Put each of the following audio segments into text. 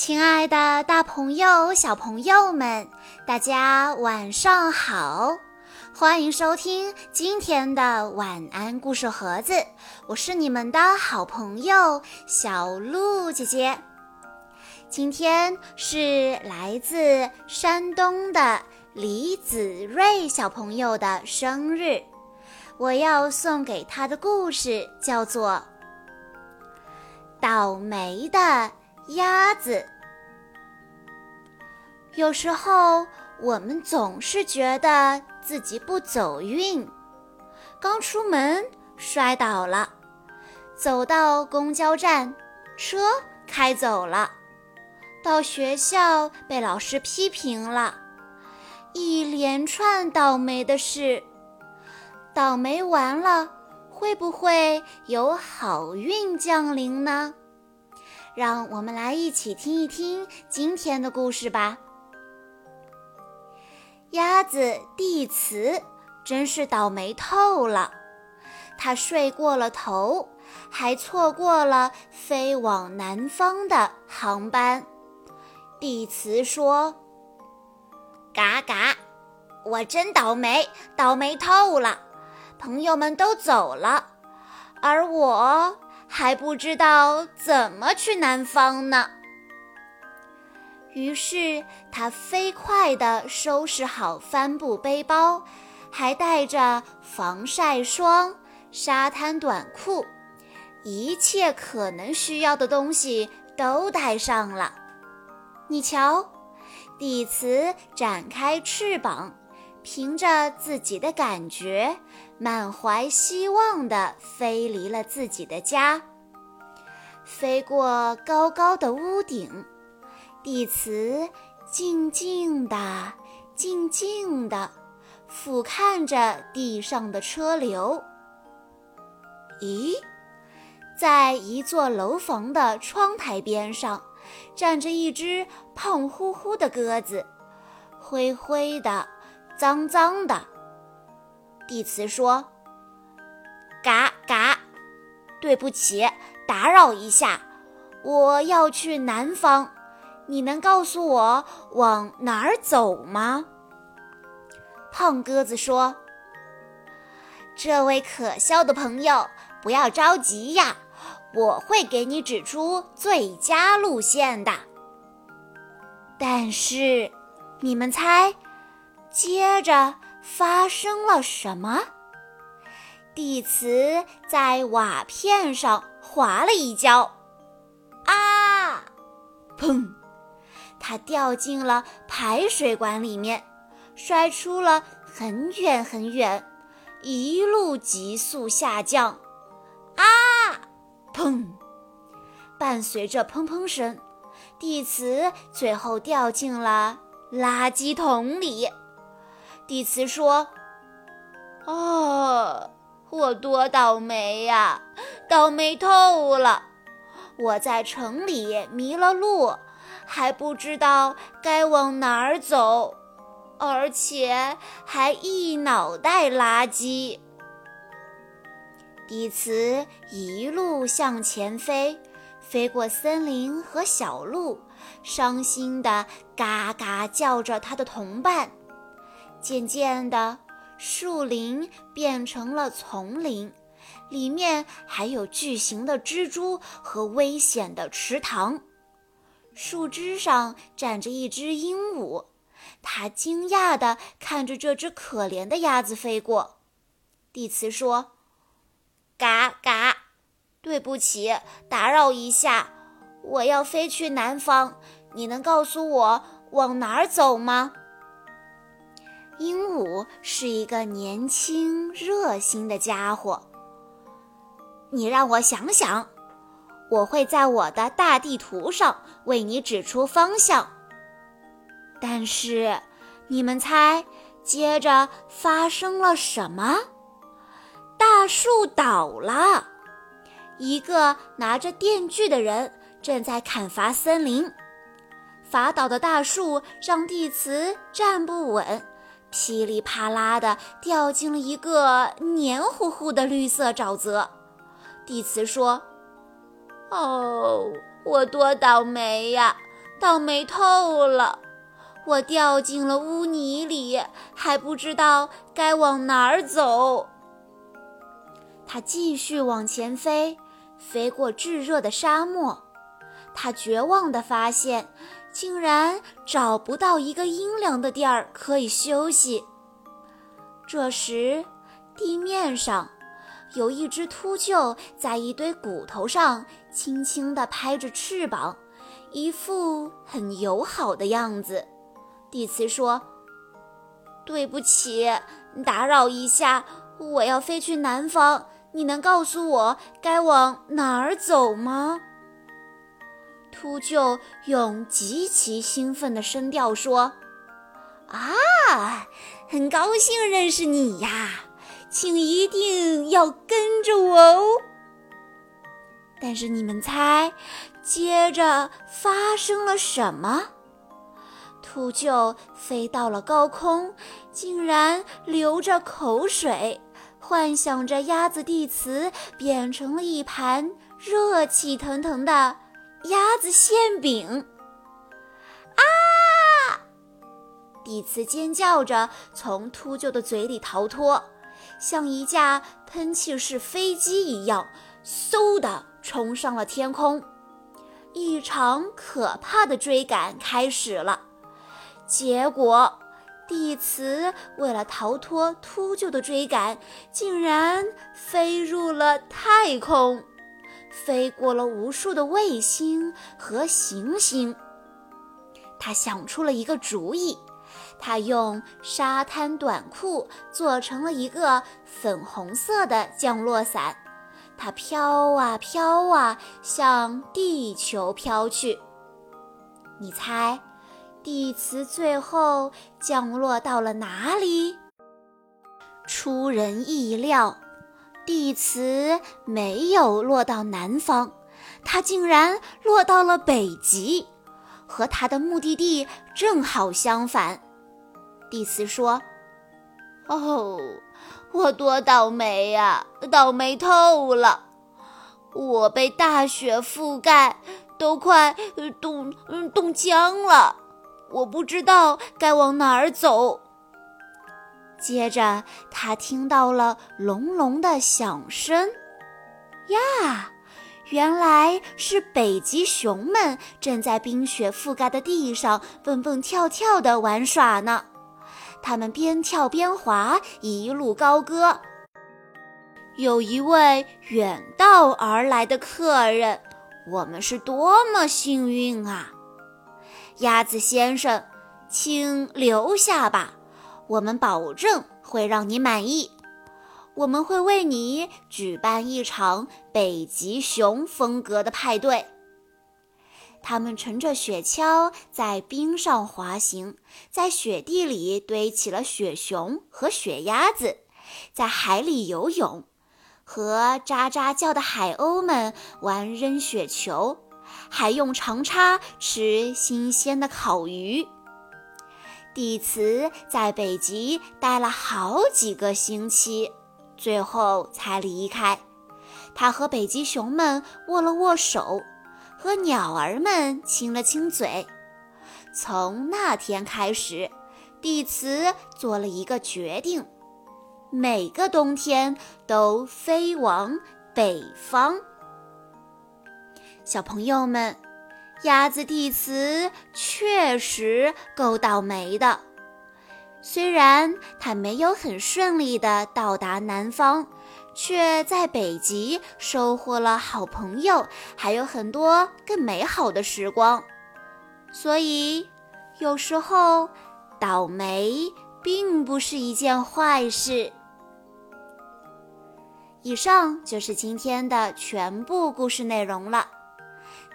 亲爱的，大朋友、小朋友们，大家晚上好！欢迎收听今天的晚安故事盒子，我是你们的好朋友小鹿姐姐。今天是来自山东的李子睿小朋友的生日，我要送给他的故事叫做《倒霉的》。鸭子，有时候我们总是觉得自己不走运，刚出门摔倒了，走到公交站，车开走了，到学校被老师批评了，一连串倒霉的事。倒霉完了，会不会有好运降临呢？让我们来一起听一听今天的故事吧。鸭子蒂茨真是倒霉透了，它睡过了头，还错过了飞往南方的航班。蒂茨说：“嘎嘎，我真倒霉，倒霉透了！朋友们都走了，而我……”还不知道怎么去南方呢。于是他飞快地收拾好帆布背包，还带着防晒霜、沙滩短裤，一切可能需要的东西都带上了。你瞧，底茨展开翅膀。凭着自己的感觉，满怀希望地飞离了自己的家，飞过高高的屋顶。地磁静静地、静静地俯瞰着地上的车流。咦，在一座楼房的窗台边上，站着一只胖乎乎的鸽子，灰灰的。脏脏的，蒂茨说：“嘎嘎，对不起，打扰一下，我要去南方，你能告诉我往哪儿走吗？”胖鸽子说：“这位可笑的朋友，不要着急呀，我会给你指出最佳路线的。但是，你们猜？”接着发生了什么？地磁在瓦片上滑了一跤，啊！砰！他掉进了排水管里面，摔出了很远很远，一路急速下降。啊！砰！伴随着砰砰声，地磁最后掉进了垃圾桶里。蒂茨说：“哦，我多倒霉呀，倒霉透了！我在城里迷了路，还不知道该往哪儿走，而且还一脑袋垃圾。”蒂茨一路向前飞，飞过森林和小路，伤心地嘎嘎叫着他的同伴。渐渐的，树林变成了丛林，里面还有巨型的蜘蛛和危险的池塘。树枝上站着一只鹦鹉，它惊讶地看着这只可怜的鸭子飞过。蒂茨说：“嘎嘎，对不起，打扰一下，我要飞去南方，你能告诉我往哪儿走吗？”鹦鹉是一个年轻热心的家伙。你让我想想，我会在我的大地图上为你指出方向。但是，你们猜，接着发生了什么？大树倒了，一个拿着电锯的人正在砍伐森林。伐倒的大树让地磁站不稳。噼里啪啦地掉进了一个黏糊糊的绿色沼泽。蒂茨说：“哦，我多倒霉呀！倒霉透了！我掉进了污泥里，还不知道该往哪儿走。”他继续往前飞，飞过炙热的沙漠。他绝望地发现，竟然找不到一个阴凉的地儿可以休息。这时，地面上有一只秃鹫在一堆骨头上轻轻地拍着翅膀，一副很友好的样子。蒂茨说：“对不起，打扰一下，我要飞去南方，你能告诉我该往哪儿走吗？”秃鹫用极其兴奋的声调说：“啊，很高兴认识你呀，请一定要跟着我哦。”但是你们猜，接着发生了什么？秃鹫飞到了高空，竟然流着口水，幻想着鸭子蒂茨变成了一盘热气腾腾的。鸭子馅饼！啊！蒂茨尖叫着从秃鹫的嘴里逃脱，像一架喷气式飞机一样，嗖的冲上了天空。一场可怕的追赶开始了。结果，蒂茨为了逃脱秃鹫的追赶，竟然飞入了太空。飞过了无数的卫星和行星，他想出了一个主意。他用沙滩短裤做成了一个粉红色的降落伞，它飘啊飘啊，向地球飘去。你猜，地磁最后降落到了哪里？出人意料。地磁没有落到南方，它竟然落到了北极，和它的目的地正好相反。地磁说：“哦，我多倒霉呀，倒霉透了！我被大雪覆盖，都快冻冻僵了。我不知道该往哪儿走。”接着，他听到了隆隆的响声，呀，原来是北极熊们正在冰雪覆盖的地上蹦蹦跳跳地玩耍呢。他们边跳边滑，一路高歌。有一位远道而来的客人，我们是多么幸运啊！鸭子先生，请留下吧。我们保证会让你满意，我们会为你举办一场北极熊风格的派对。他们乘着雪橇在冰上滑行，在雪地里堆起了雪熊和雪鸭子，在海里游泳，和喳喳叫的海鸥们玩扔雪球，还用长叉吃新鲜的烤鱼。蒂茨在北极待了好几个星期，最后才离开。他和北极熊们握了握手，和鸟儿们亲了亲嘴。从那天开始，蒂茨做了一个决定：每个冬天都飞往北方。小朋友们。鸭子蒂茨确实够倒霉的，虽然它没有很顺利地到达南方，却在北极收获了好朋友，还有很多更美好的时光。所以，有时候倒霉并不是一件坏事。以上就是今天的全部故事内容了。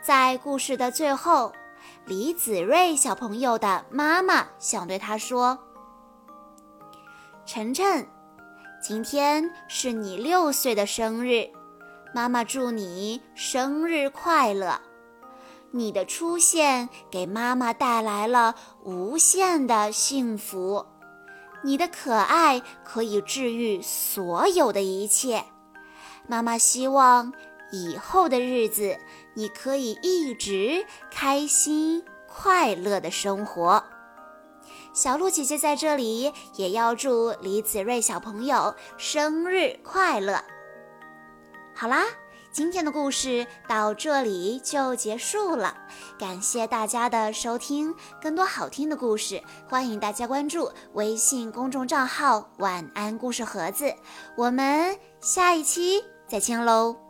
在故事的最后，李子睿小朋友的妈妈想对他说：“晨晨，今天是你六岁的生日，妈妈祝你生日快乐！你的出现给妈妈带来了无限的幸福，你的可爱可以治愈所有的一切。妈妈希望。”以后的日子，你可以一直开心快乐的生活。小鹿姐姐在这里也要祝李子睿小朋友生日快乐。好啦，今天的故事到这里就结束了，感谢大家的收听。更多好听的故事，欢迎大家关注微信公众账号“晚安故事盒子”。我们下一期再见喽！